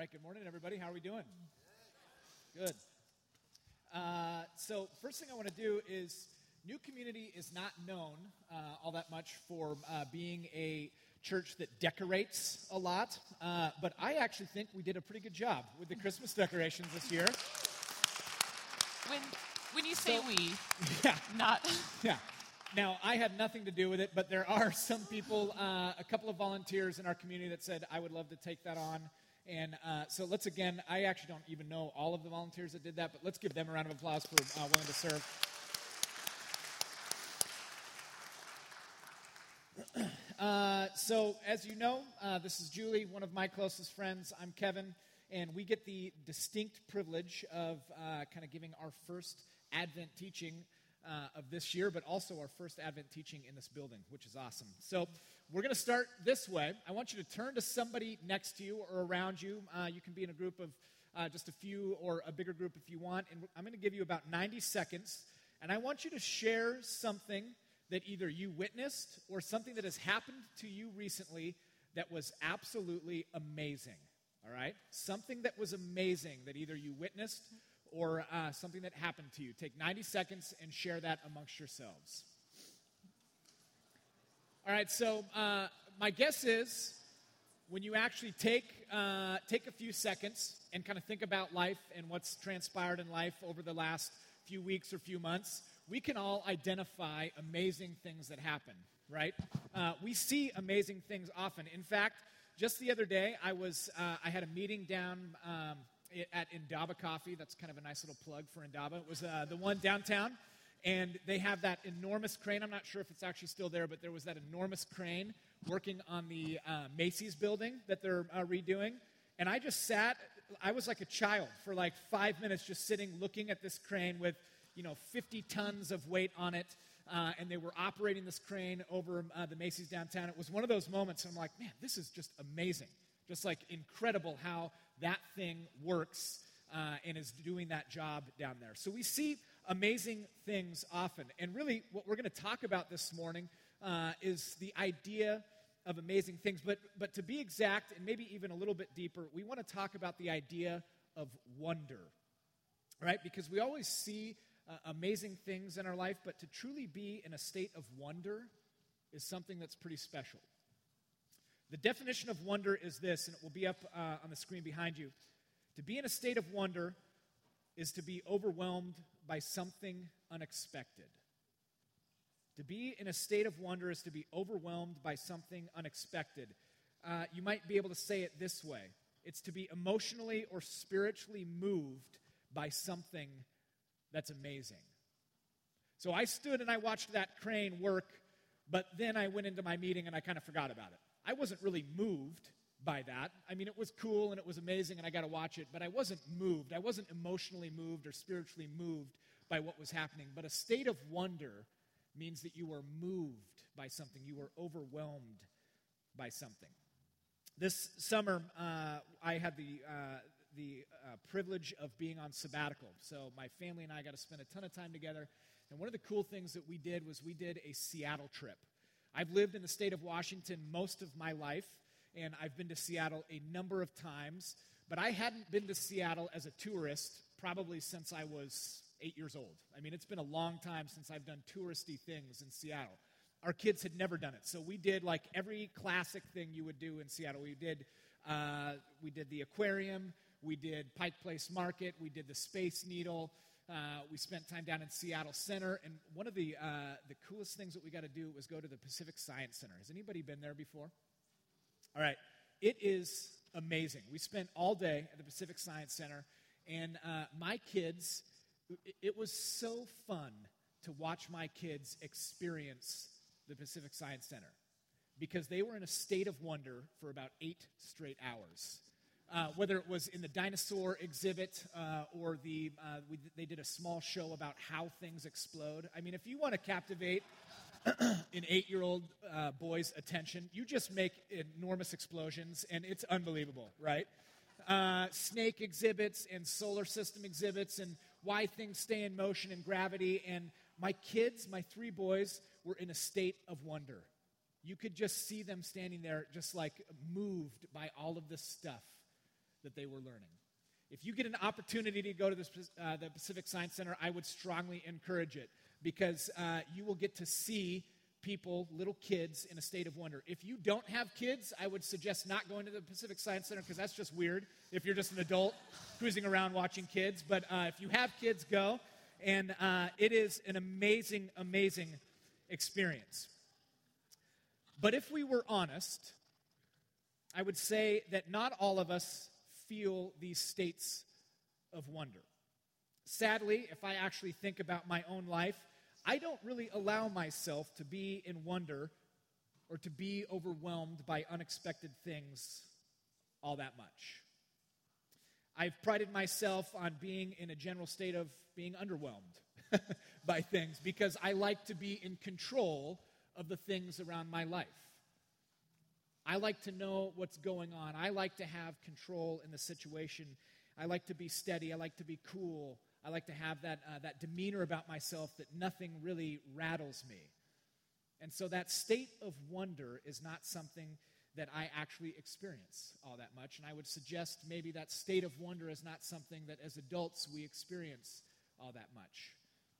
right, good morning, everybody. How are we doing? Good. Uh, so, first thing I want to do is New Community is not known uh, all that much for uh, being a church that decorates a lot, uh, but I actually think we did a pretty good job with the Christmas decorations this year. When when you say So- we, Yeah. not Yeah. Now, I had nothing to do with it, but there are some people, uh, a couple of volunteers in our community that said, I would love to take that on. And uh, so let's again, I actually don't even know all of the volunteers that did that, but let's give them a round of applause for uh, willing to serve. Uh, so, as you know, uh, this is Julie, one of my closest friends. I'm Kevin, and we get the distinct privilege of uh, kind of giving our first Advent teaching uh, of this year, but also our first Advent teaching in this building, which is awesome. So, we're going to start this way. I want you to turn to somebody next to you or around you. Uh, you can be in a group of uh, just a few or a bigger group if you want. And I'm going to give you about 90 seconds, and I want you to share something that either you witnessed or something that has happened to you recently that was absolutely amazing. All right? Something that was amazing that either you witnessed or uh, something that happened to you. Take 90 seconds and share that amongst yourselves. All right, so uh, my guess is when you actually take, uh, take a few seconds and kind of think about life and what's transpired in life over the last few weeks or few months, we can all identify amazing things that happen, right? Uh, we see amazing things often. In fact, just the other day, I was uh, I had a meeting down um, at Indaba Coffee. That's kind of a nice little plug for Indaba. It was uh, the one downtown, and they have that enormous crane. I'm not sure if it's actually still there, but there was that enormous crane working on the uh, Macy's building that they're uh, redoing. And I just sat, I was like a child for like five minutes just sitting looking at this crane with, you know, 50 tons of weight on it. Uh, and they were operating this crane over uh, the Macy's downtown. It was one of those moments, I'm like, man, this is just amazing. Just like incredible how that thing works uh, and is doing that job down there. So we see amazing things often. And really, what we're going to talk about this morning uh, is the idea of amazing things. But, but to be exact, and maybe even a little bit deeper, we want to talk about the idea of wonder, right? Because we always see uh, amazing things in our life, but to truly be in a state of wonder is something that's pretty special. The definition of wonder is this, and it will be up uh, on the screen behind you. To be in a state of wonder is to be overwhelmed by something unexpected. To be in a state of wonder is to be overwhelmed by something unexpected. Uh, you might be able to say it this way it's to be emotionally or spiritually moved by something that's amazing. So I stood and I watched that crane work, but then I went into my meeting and I kind of forgot about it. I wasn't really moved by that. I mean, it was cool and it was amazing and I got to watch it, but I wasn't moved. I wasn't emotionally moved or spiritually moved by what was happening. But a state of wonder means that you were moved by something, you were overwhelmed by something. This summer, uh, I had the, uh, the uh, privilege of being on sabbatical. So my family and I got to spend a ton of time together. And one of the cool things that we did was we did a Seattle trip. I've lived in the state of Washington most of my life, and I've been to Seattle a number of times, but I hadn't been to Seattle as a tourist probably since I was eight years old. I mean, it's been a long time since I've done touristy things in Seattle. Our kids had never done it, so we did like every classic thing you would do in Seattle. We did, uh, we did the aquarium, we did Pike Place Market, we did the Space Needle. Uh, we spent time down in Seattle Center, and one of the uh, the coolest things that we got to do was go to the Pacific Science Center. Has anybody been there before? All right, it is amazing. We spent all day at the Pacific Science Center, and uh, my kids. It, it was so fun to watch my kids experience the Pacific Science Center because they were in a state of wonder for about eight straight hours. Uh, whether it was in the dinosaur exhibit uh, or the, uh, we, they did a small show about how things explode. I mean, if you want to captivate an eight year old uh, boy's attention, you just make enormous explosions, and it's unbelievable, right? Uh, snake exhibits and solar system exhibits, and why things stay in motion and gravity. And my kids, my three boys, were in a state of wonder. You could just see them standing there, just like moved by all of this stuff that they were learning. If you get an opportunity to go to the, uh, the Pacific Science Center, I would strongly encourage it because uh, you will get to see people, little kids, in a state of wonder. If you don't have kids, I would suggest not going to the Pacific Science Center because that's just weird if you're just an adult cruising around watching kids. But uh, if you have kids, go. And uh, it is an amazing, amazing experience. But if we were honest, I would say that not all of us feel these states of wonder. Sadly, if I actually think about my own life, I don't really allow myself to be in wonder or to be overwhelmed by unexpected things all that much. I've prided myself on being in a general state of being underwhelmed by things because I like to be in control of the things around my life. I like to know what's going on. I like to have control in the situation. I like to be steady. I like to be cool. I like to have that, uh, that demeanor about myself that nothing really rattles me. And so that state of wonder is not something that I actually experience all that much. And I would suggest maybe that state of wonder is not something that as adults we experience all that much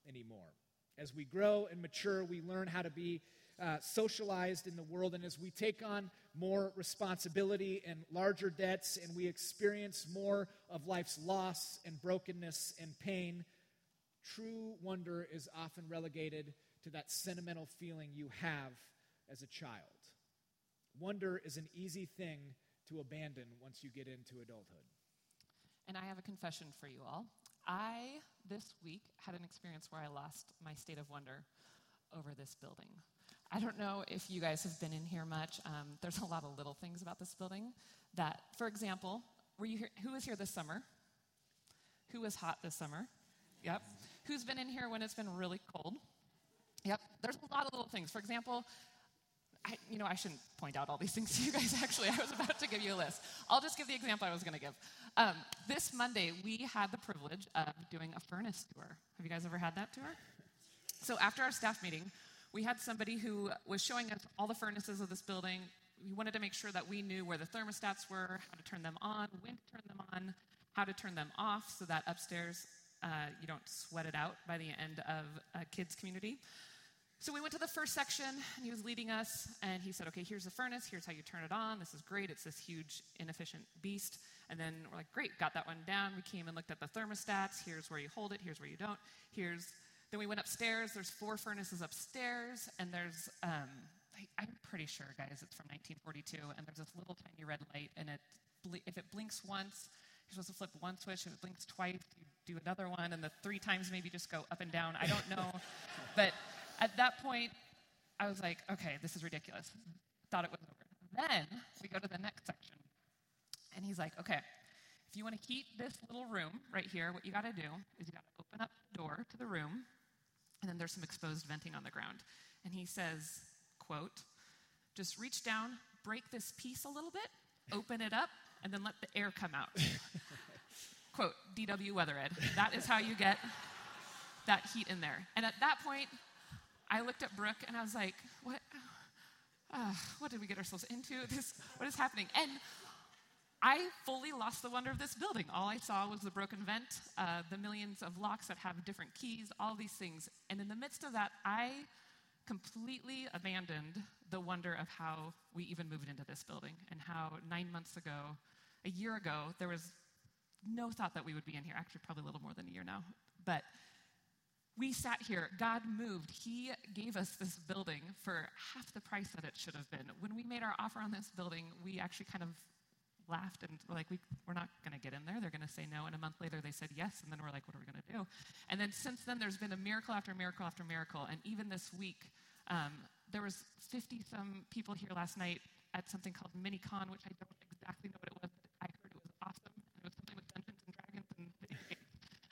anymore. As we grow and mature, we learn how to be uh, socialized in the world. And as we take on more responsibility and larger debts, and we experience more of life's loss and brokenness and pain, true wonder is often relegated to that sentimental feeling you have as a child. Wonder is an easy thing to abandon once you get into adulthood. And I have a confession for you all. I, this week, had an experience where I lost my state of wonder over this building. I don't know if you guys have been in here much. Um, there's a lot of little things about this building that, for example, were you here, who was here this summer? Who was hot this summer? Yep. Who's been in here when it's been really cold? Yep. There's a lot of little things. For example, I, you know, I shouldn't point out all these things to you guys, actually. I was about to give you a list. I'll just give the example I was going to give. Um, this Monday, we had the privilege of doing a furnace tour. Have you guys ever had that tour? So after our staff meeting, we had somebody who was showing us all the furnaces of this building. We wanted to make sure that we knew where the thermostats were, how to turn them on, when to turn them on, how to turn them off so that upstairs uh, you don't sweat it out by the end of a kids' community. So we went to the first section, and he was leading us, and he said, Okay, here's the furnace, here's how you turn it on. This is great. It's this huge, inefficient beast. And then we're like, Great, got that one down. We came and looked at the thermostats. Here's where you hold it, here's where you don't. Here's then we went upstairs. There's four furnaces upstairs, and there's, um, I, am pretty sure, guys, it's from 1942, and there's this little tiny red light, and it, if it blinks once, you're supposed to flip one switch. If it blinks twice, you do another one, and the three times maybe just go up and down. I don't know. but at that point, I was like, okay, this is ridiculous. Thought it was over. Then we go to the next section, and he's like, okay, if you want to heat this little room right here, what you got to do is you got to open up the door to the room, and then there's some exposed venting on the ground. And he says, quote, just reach down, break this piece a little bit, open it up, and then let the air come out. quote, DW Weather Ed. That is how you get that heat in there. And at that point, I looked at Brooke and I was like, what? Uh, what did we get ourselves into? This, what is happening? And I fully lost the wonder of this building. All I saw was the broken vent, uh, the millions of locks that have different keys, all these things. And in the midst of that, I completely abandoned the wonder of how we even moved into this building and how nine months ago, a year ago, there was no thought that we would be in here. Actually, probably a little more than a year now. But we sat here, God moved. He gave us this building for half the price that it should have been. When we made our offer on this building, we actually kind of laughed and like, we, we're not going to get in there. They're going to say no. And a month later, they said yes. And then we're like, what are we going to do? And then since then, there's been a miracle after miracle after miracle. And even this week, um, there was 50 some people here last night at something called MiniCon, which I don't exactly know what it was, but I heard it was awesome. It was something with Dungeons and Dragons and.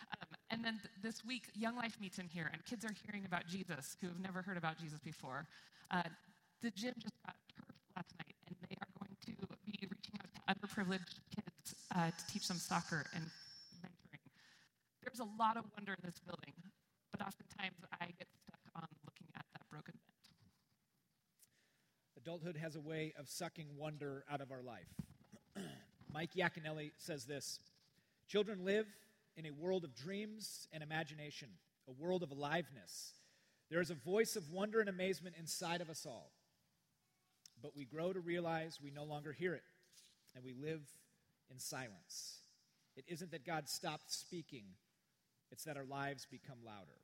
Um, and then th- this week, Young Life meets in here, and kids are hearing about Jesus who have never heard about Jesus before. Uh, the gym just got turf last night, and they are going to be reaching out to underprivileged kids uh, to teach them soccer and mentoring. There's a lot of wonder in this building, but oftentimes I get stuck on looking at that broken vent. Adulthood has a way of sucking wonder out of our life. Mike Yaconelli says this Children live in a world of dreams and imagination, a world of aliveness. There is a voice of wonder and amazement inside of us all. But we grow to realize we no longer hear it, and we live in silence. It isn't that God stopped speaking, it's that our lives become louder.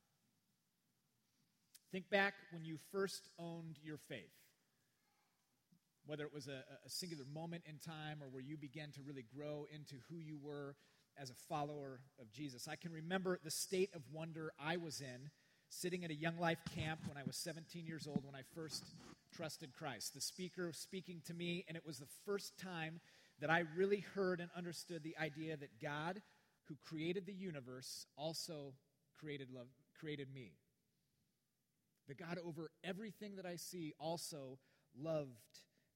Think back when you first owned your faith whether it was a, a, singular moment in time or where you began to really grow into who you were as a follower of Jesus. I can remember the state of wonder I was in sitting at a Young Life camp when I was 17 years old when I first trusted Christ. The speaker speaking to me, and it was the first time that I really heard and understood the idea that God, who created the universe, also created love, created me. The God over everything that I see also loved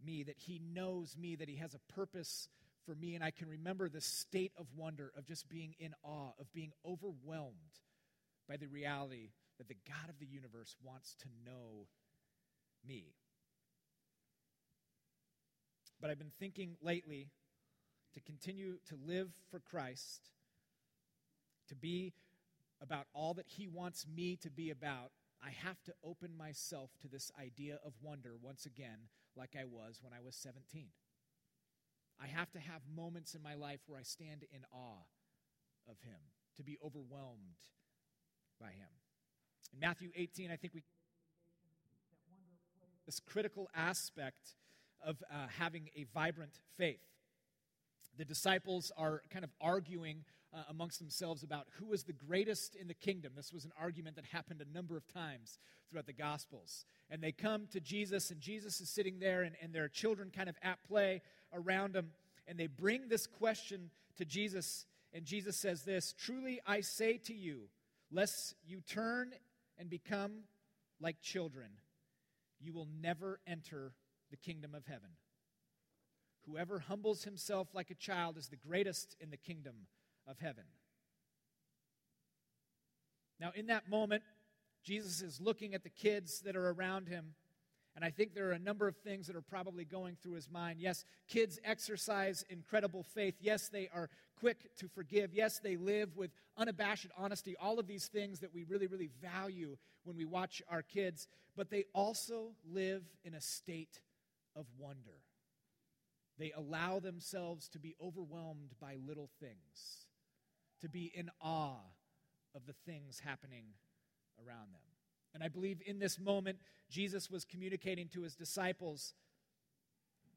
me, that He knows me, that He has a purpose for me. And I can remember the state of wonder, of just being in awe, of being overwhelmed by the reality that the God of the universe wants to know me. But I've been thinking lately to continue to live for Christ, to be about all that He wants me to be about, I have to open myself to this idea of wonder once again, like I was when I was 17. I have to have moments in my life where I stand in awe of Him, to be overwhelmed by Him. In Matthew 18, I think we this critical aspect of uh, having a vibrant faith. The disciples are kind of arguing uh, amongst themselves about who is the greatest in the kingdom. This was an argument that happened a number of times throughout the Gospels. And they come to Jesus, and Jesus is sitting there, and, and there are children kind of at play around him. And they bring this question to Jesus, and Jesus says this Truly I say to you, lest you turn and become like children, you will never enter the kingdom of heaven. Whoever humbles himself like a child is the greatest in the kingdom of heaven. Now, in that moment, Jesus is looking at the kids that are around him. And I think there are a number of things that are probably going through his mind. Yes, kids exercise incredible faith. Yes, they are quick to forgive. Yes, they live with unabashed honesty. All of these things that we really, really value when we watch our kids. But they also live in a state of wonder. They allow themselves to be overwhelmed by little things to be in awe of the things happening around them. And I believe in this moment, Jesus was communicating to his disciples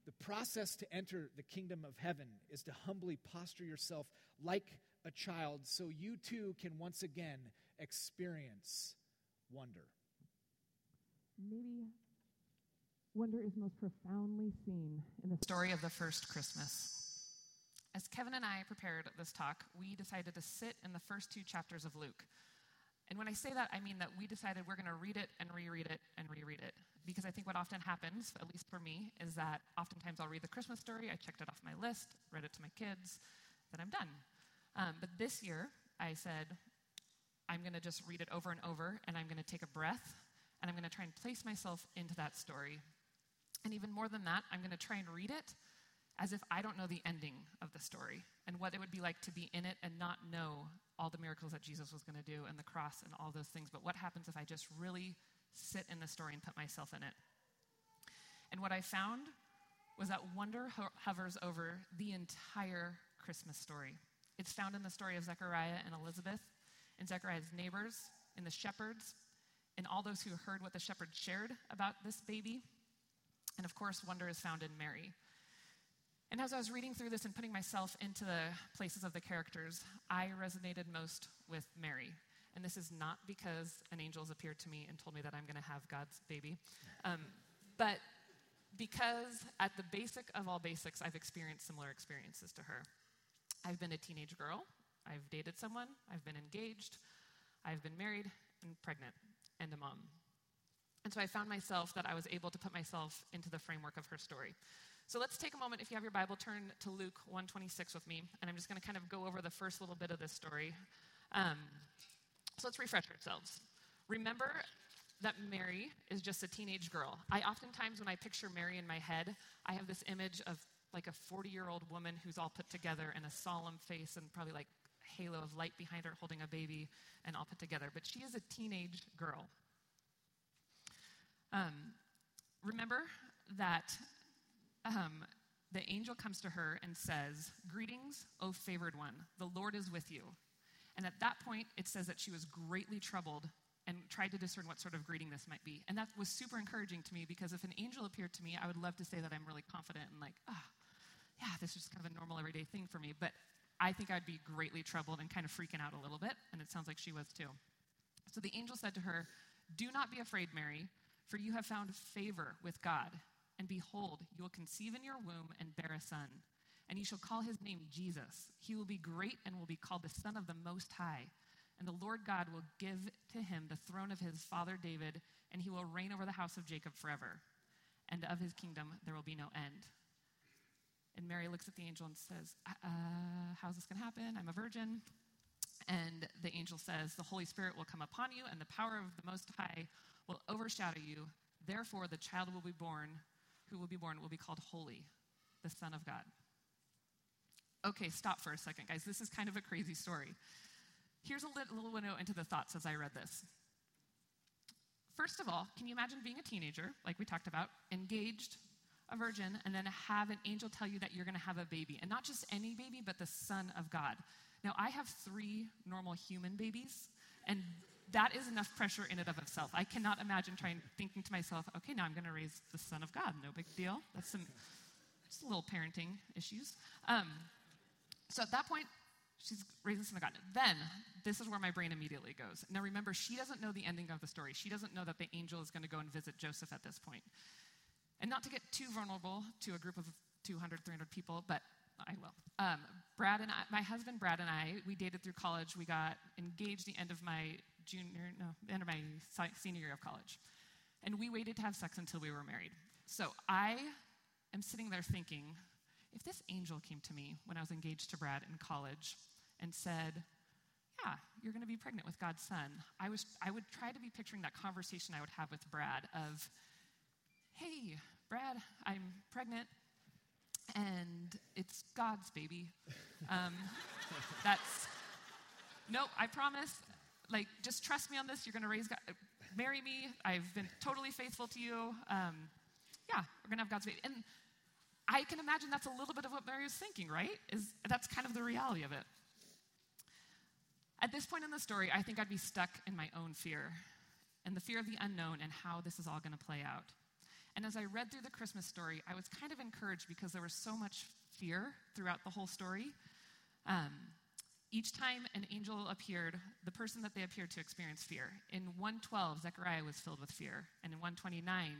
the process to enter the kingdom of heaven is to humbly posture yourself like a child so you too can once again experience wonder. Maybe wonder is most profoundly seen in the story of the first Christmas. As Kevin and I prepared this talk, we decided to sit in the first two chapters of Luke. And when I say that, I mean that we decided we're going to read it and reread it and reread it. Because I think what often happens, at least for me, is that oftentimes I'll read the Christmas story, I checked it off my list, read it to my kids, then I'm done. Um, but this year, I said, I'm going to just read it over and over, and I'm going to take a breath, and I'm going to try and place myself into that story. And even more than that, I'm going to try and read it as if I don't know the ending of the story and what it would be like to be in it and not know all the miracles that Jesus was going to do and the cross and all those things. But what happens if I just really sit in the story and put myself in it? And what I found was that wonder ho- hovers over the entire Christmas story. It's found in the story of Zechariah and Elizabeth, in Zechariah's neighbors, in the shepherds, in all those who heard what the shepherds shared about this baby. And of course, wonder is found in Mary. And as I was reading through this and putting myself into the places of the characters, I resonated most with Mary. And this is not because an angel has appeared to me and told me that I'm going to have God's baby, um, but because at the basic of all basics, I've experienced similar experiences to her. I've been a teenage girl, I've dated someone, I've been engaged, I've been married and pregnant, and a mom. And so I found myself that I was able to put myself into the framework of her story. So let's take a moment, if you have your Bible, turn to Luke 126 with me, and I'm just going to kind of go over the first little bit of this story. Um, so let's refresh ourselves. Remember that Mary is just a teenage girl. I oftentimes, when I picture Mary in my head, I have this image of like a 40 year old woman who's all put together and a solemn face and probably like halo of light behind her holding a baby and all put together. But she is a teenage girl. Um, remember that um, the angel comes to her and says, Greetings, O favored one, the Lord is with you. And at that point, it says that she was greatly troubled and tried to discern what sort of greeting this might be. And that was super encouraging to me because if an angel appeared to me, I would love to say that I'm really confident and like, ah, oh, yeah, this is kind of a normal everyday thing for me. But I think I'd be greatly troubled and kind of freaking out a little bit. And it sounds like she was too. So the angel said to her, Do not be afraid, Mary, for you have found favor with God. And behold, you will conceive in your womb and bear a son. And you shall call his name Jesus. He will be great and will be called the Son of the Most High. And the Lord God will give to him the throne of his father David, and he will reign over the house of Jacob forever. And of his kingdom there will be no end. And Mary looks at the angel and says, uh, uh How's this going to happen? I'm a virgin. And the angel says, The Holy Spirit will come upon you, and the power of the Most High will overshadow you. Therefore, the child will be born, who will be born, will be called Holy, the Son of God. Okay, stop for a second, guys. This is kind of a crazy story. Here's a little window into the thoughts as I read this. First of all, can you imagine being a teenager, like we talked about, engaged, a virgin, and then have an angel tell you that you're going to have a baby? And not just any baby, but the Son of God. Now, I have three normal human babies, and that is enough pressure in and of itself. I cannot imagine trying thinking to myself, okay, now I'm going to raise the Son of God. No big deal. That's some just a little parenting issues. Um, so at that point, she's raising the Son of God. Then this is where my brain immediately goes. Now remember, she doesn't know the ending of the story. She doesn't know that the angel is going to go and visit Joseph at this point. And not to get too vulnerable to a group of 200, 300 people, but I will. Um, Brad and I, my husband Brad and I, we dated through college. We got engaged the end of my junior, no, end of my senior year of college. And we waited to have sex until we were married. So I am sitting there thinking, if this angel came to me when I was engaged to Brad in college and said, yeah, you're going to be pregnant with God's son, I, was, I would try to be picturing that conversation I would have with Brad of, hey, Brad, I'm pregnant and it's God's baby. Um, that's, nope, I promise. Like, just trust me on this. You're going to raise God, marry me. I've been totally faithful to you. Um, yeah, we're going to have God's baby. And I can imagine that's a little bit of what Mary was thinking, right? Is that's kind of the reality of it. At this point in the story, I think I'd be stuck in my own fear and the fear of the unknown and how this is all going to play out. And as I read through the Christmas story, I was kind of encouraged because there was so much fear throughout the whole story. Um, each time an angel appeared, the person that they appeared to experienced fear. In 112, Zechariah was filled with fear. And in 129,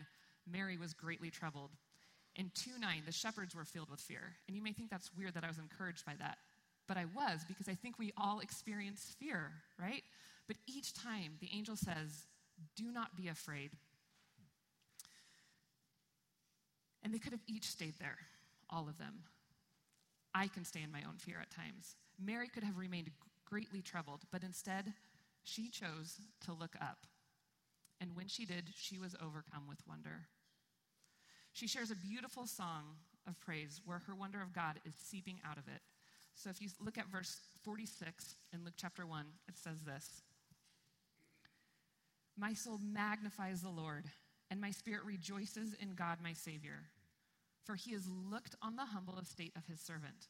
Mary was greatly troubled. In 2 9, the shepherds were filled with fear. And you may think that's weird that I was encouraged by that. But I was, because I think we all experience fear, right? But each time the angel says, Do not be afraid. And they could have each stayed there, all of them. I can stay in my own fear at times. Mary could have remained greatly troubled, but instead, she chose to look up. And when she did, she was overcome with wonder. She shares a beautiful song of praise where her wonder of God is seeping out of it. So if you look at verse 46 in Luke chapter 1, it says this My soul magnifies the Lord, and my spirit rejoices in God my Savior. For he has looked on the humble estate of his servant.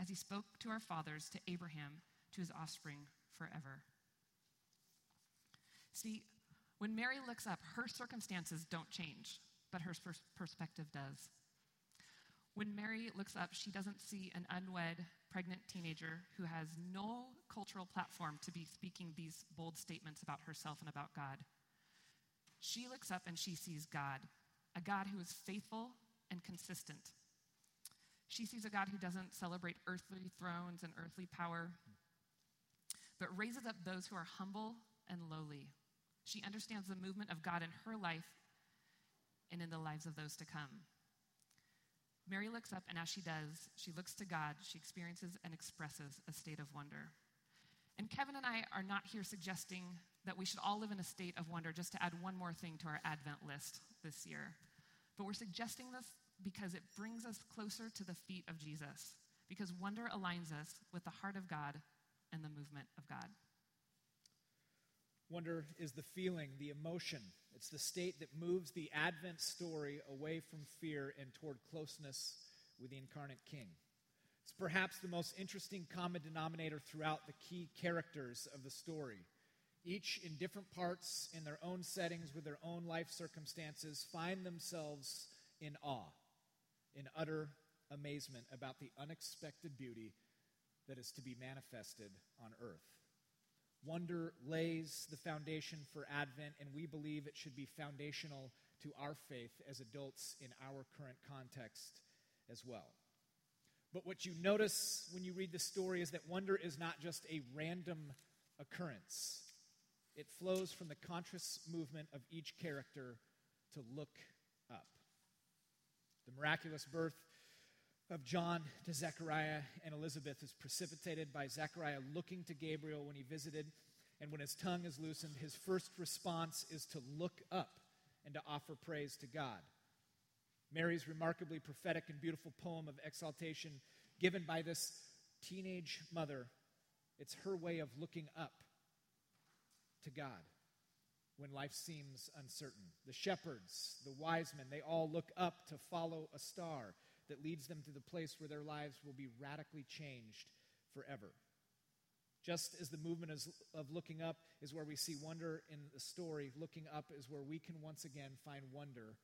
as he spoke to our fathers, to Abraham, to his offspring forever. See, when Mary looks up, her circumstances don't change, but her pers- perspective does. When Mary looks up, she doesn't see an unwed, pregnant teenager who has no cultural platform to be speaking these bold statements about herself and about God. She looks up and she sees God, a God who is faithful and consistent. She sees a God who doesn't celebrate earthly thrones and earthly power, but raises up those who are humble and lowly. She understands the movement of God in her life and in the lives of those to come. Mary looks up, and as she does, she looks to God. She experiences and expresses a state of wonder. And Kevin and I are not here suggesting that we should all live in a state of wonder just to add one more thing to our Advent list this year. But we're suggesting this because it brings us closer to the feet of Jesus, because wonder aligns us with the heart of God and the movement of God. Wonder is the feeling, the emotion. It's the state that moves the Advent story away from fear and toward closeness with the incarnate King. It's perhaps the most interesting common denominator throughout the key characters of the story. Each in different parts, in their own settings, with their own life circumstances, find themselves in awe, in utter amazement about the unexpected beauty that is to be manifested on earth. Wonder lays the foundation for Advent, and we believe it should be foundational to our faith as adults in our current context as well. But what you notice when you read the story is that wonder is not just a random occurrence, it flows from the conscious movement of each character to look up. The miraculous birth of John to Zechariah and Elizabeth is precipitated by Zechariah looking to Gabriel when he visited, and when his tongue is loosened, his first response is to look up and to offer praise to God. Mary's remarkably prophetic and beautiful poem of exaltation given by this teenage mother, it's her way of looking up to God when life seems uncertain. The shepherds, the wise men, they all look up to follow a star that leads them to the place where their lives will be radically changed forever. Just as the movement of looking up is where we see wonder in the story, looking up is where we can once again find wonder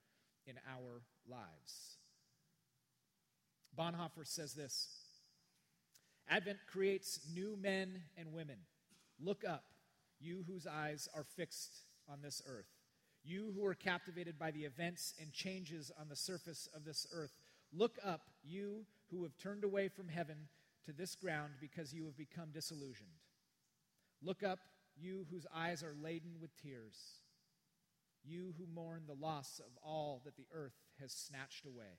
in our lives. Bonhoeffer says this Advent creates new men and women. Look up, you whose eyes are fixed on this earth. You who are captivated by the events and changes on the surface of this earth. Look up, you who have turned away from heaven to this ground because you have become disillusioned. Look up, you whose eyes are laden with tears. You who mourn the loss of all that the earth has snatched away.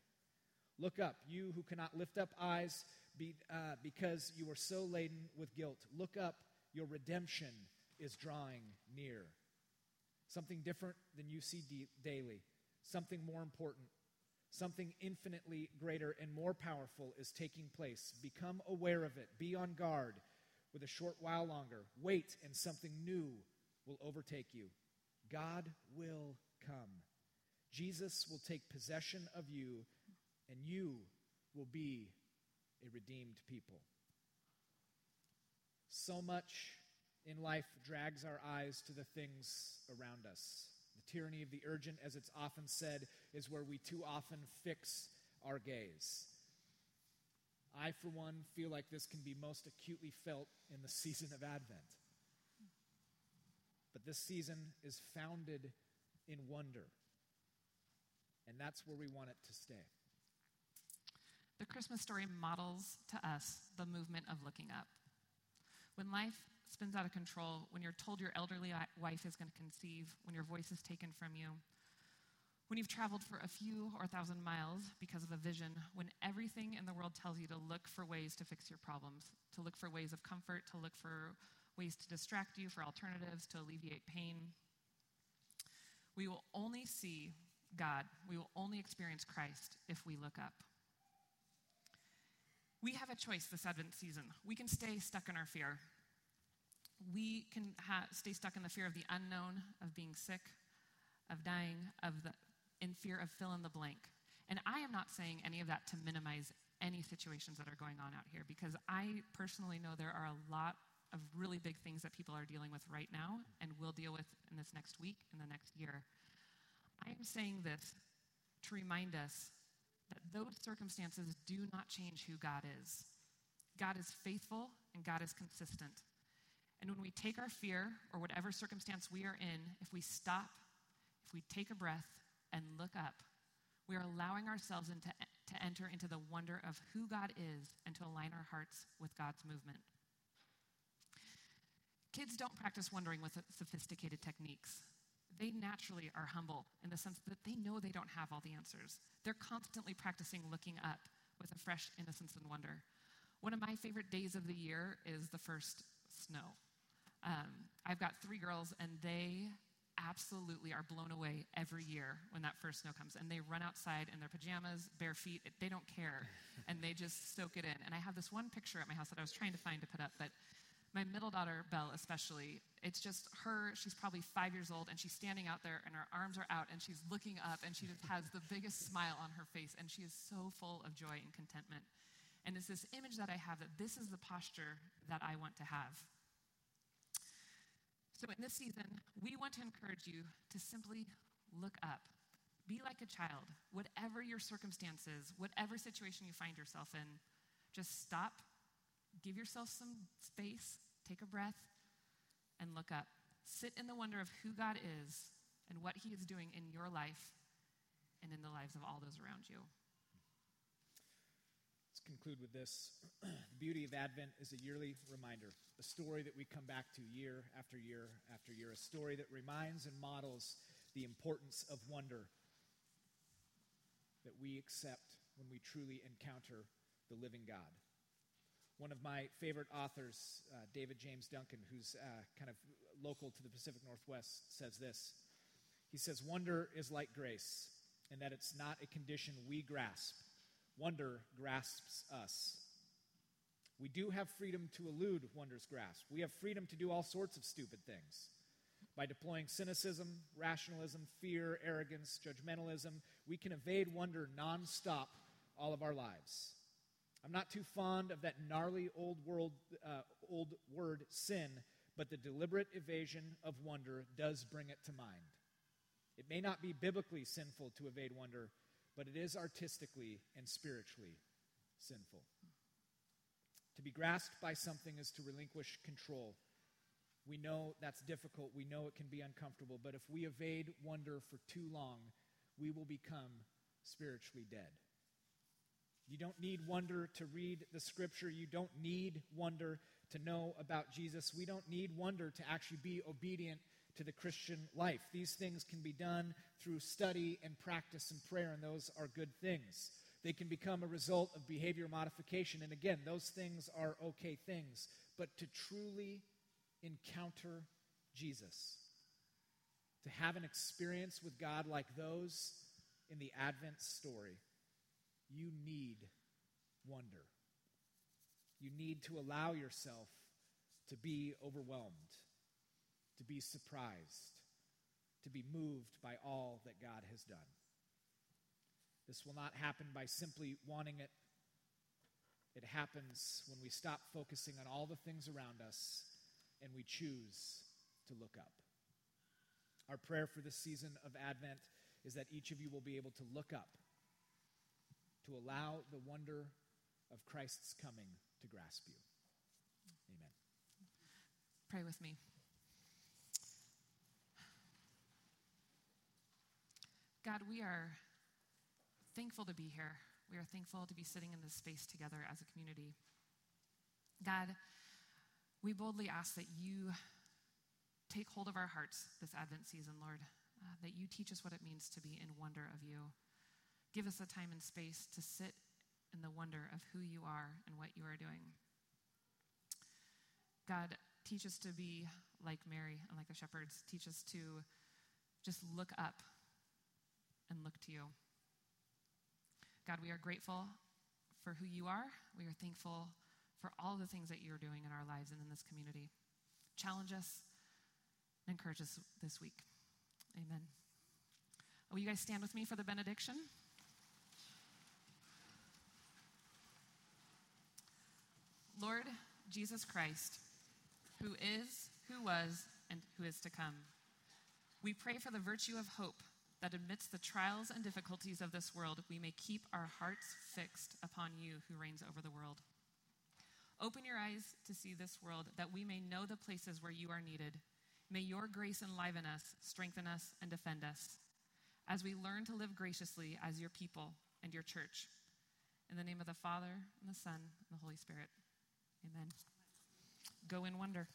Look up, you who cannot lift up eyes be, uh, because you are so laden with guilt. Look up, your redemption is drawing near. Something different than you see de- daily, something more important Something infinitely greater and more powerful is taking place. Become aware of it. Be on guard with a short while longer. Wait, and something new will overtake you. God will come. Jesus will take possession of you, and you will be a redeemed people. So much in life drags our eyes to the things around us The tyranny of the urgent, as it's often said, is where we too often fix our gaze. I, for one, feel like this can be most acutely felt in the season of Advent. But this season is founded in wonder, and that's where we want it to stay. The Christmas story models to us the movement of looking up. When life spins out of control, when you're told your elderly wife is going to conceive, when your voice is taken from you, when you've traveled for a few or a thousand miles because of a vision, when everything in the world tells you to look for ways to fix your problems, to look for ways of comfort, to look for ways to distract you, for alternatives, to alleviate pain, we will only see God, we will only experience Christ if we look up. We have a choice this Advent season. We can stay stuck in our fear we can ha- stay stuck in the fear of the unknown, of being sick, of dying, of the, in fear of fill in the blank. And I am not saying any of that to minimize any situations that are going on out here because I personally know there are a lot of really big things that people are dealing with right now and will deal with in this next week, in the next year. I am saying this to remind us that those circumstances do not change who God is. God is faithful and God is consistent. And when we take our fear or whatever circumstance we are in, if we stop, if we take a breath and look up, we are allowing ourselves into to enter into the wonder of who God is and to align our hearts with God's movement. Kids don't practice wondering with sophisticated techniques. They naturally are humble in the sense that they know they don't have all the answers. They're constantly practicing looking up with a fresh innocence and wonder. One of my favorite days of the year is the first snow. Um, I've got three girls, and they absolutely are blown away every year when that first snow comes. And they run outside in their pajamas, bare feet. They don't care. and they just soak it in. And I have this one picture at my house that I was trying to find to put up, but my middle daughter, Belle, especially, it's just her. She's probably five years old, and she's standing out there, and her arms are out, and she's looking up, and she just has the biggest smile on her face, and she is so full of joy and contentment. And it's this image that I have that this is the posture that I want to have. So, in this season, we want to encourage you to simply look up. Be like a child. Whatever your circumstances, whatever situation you find yourself in, just stop, give yourself some space, take a breath, and look up. Sit in the wonder of who God is and what He is doing in your life and in the lives of all those around you conclude with this. the beauty of Advent is a yearly reminder, a story that we come back to year after year after year, a story that reminds and models the importance of wonder that we accept when we truly encounter the living God. One of my favorite authors, uh, David James Duncan, who's uh, kind of local to the Pacific Northwest, says this. He says, Wonder is like grace, in that it's not a condition we grasp, Wonder grasps us. We do have freedom to elude wonder's grasp. We have freedom to do all sorts of stupid things. By deploying cynicism, rationalism, fear, arrogance, judgmentalism, we can evade wonder nonstop all of our lives. I'm not too fond of that gnarly old world, uh, old word sin, but the deliberate evasion of wonder does bring it to mind. It may not be biblically sinful to evade wonder, but it is artistically and spiritually sinful. To be grasped by something is to relinquish control. We know that's difficult. We know it can be uncomfortable. But if we evade wonder for too long, we will become spiritually dead. You don't need wonder to read the scripture. You don't need wonder to know about Jesus. We don't need wonder to actually be obedient to the Christian life. These things can be done through study and practice and prayer, and those are good things. They can become a result of behavior modification, and again, those things are okay things. But to truly encounter Jesus, to have an experience with God like those in the Advent story, you need wonder. You need to allow yourself to be overwhelmed to be surprised, to be moved by all that God has done. This will not happen by simply wanting it. It happens when we stop focusing on all the things around us and we choose to look up. Our prayer for this season of Advent is that each of you will be able to look up, to allow the wonder of Christ's coming to grasp you. Amen. Pray with me. God, we are thankful to be here. We are thankful to be sitting in this space together as a community. God, we boldly ask that you take hold of our hearts this Advent season, Lord, uh, that you teach us what it means to be in wonder of you. Give us a time and space to sit in the wonder of who you are and what you are doing. God, teach us to be like Mary and like the shepherds. Teach us to just look up look to you. God, we are grateful for who you are. We are thankful for all the things that you're doing in our lives and in this community. Challenge us and encourage us this week. Amen. Will you guys stand with me for the benediction? Lord Jesus Christ, who is, who was, and who is to come, we pray for the virtue of hope that amidst the trials and difficulties of this world, we may keep our hearts fixed upon you who reigns over the world. Open your eyes to see this world, that we may know the places where you are needed. May your grace enliven us, strengthen us, and defend us. As we learn to live graciously as your people and your church, In the name of the Father, and the Son, and the Holy Spirit. Amen. Go in wonder.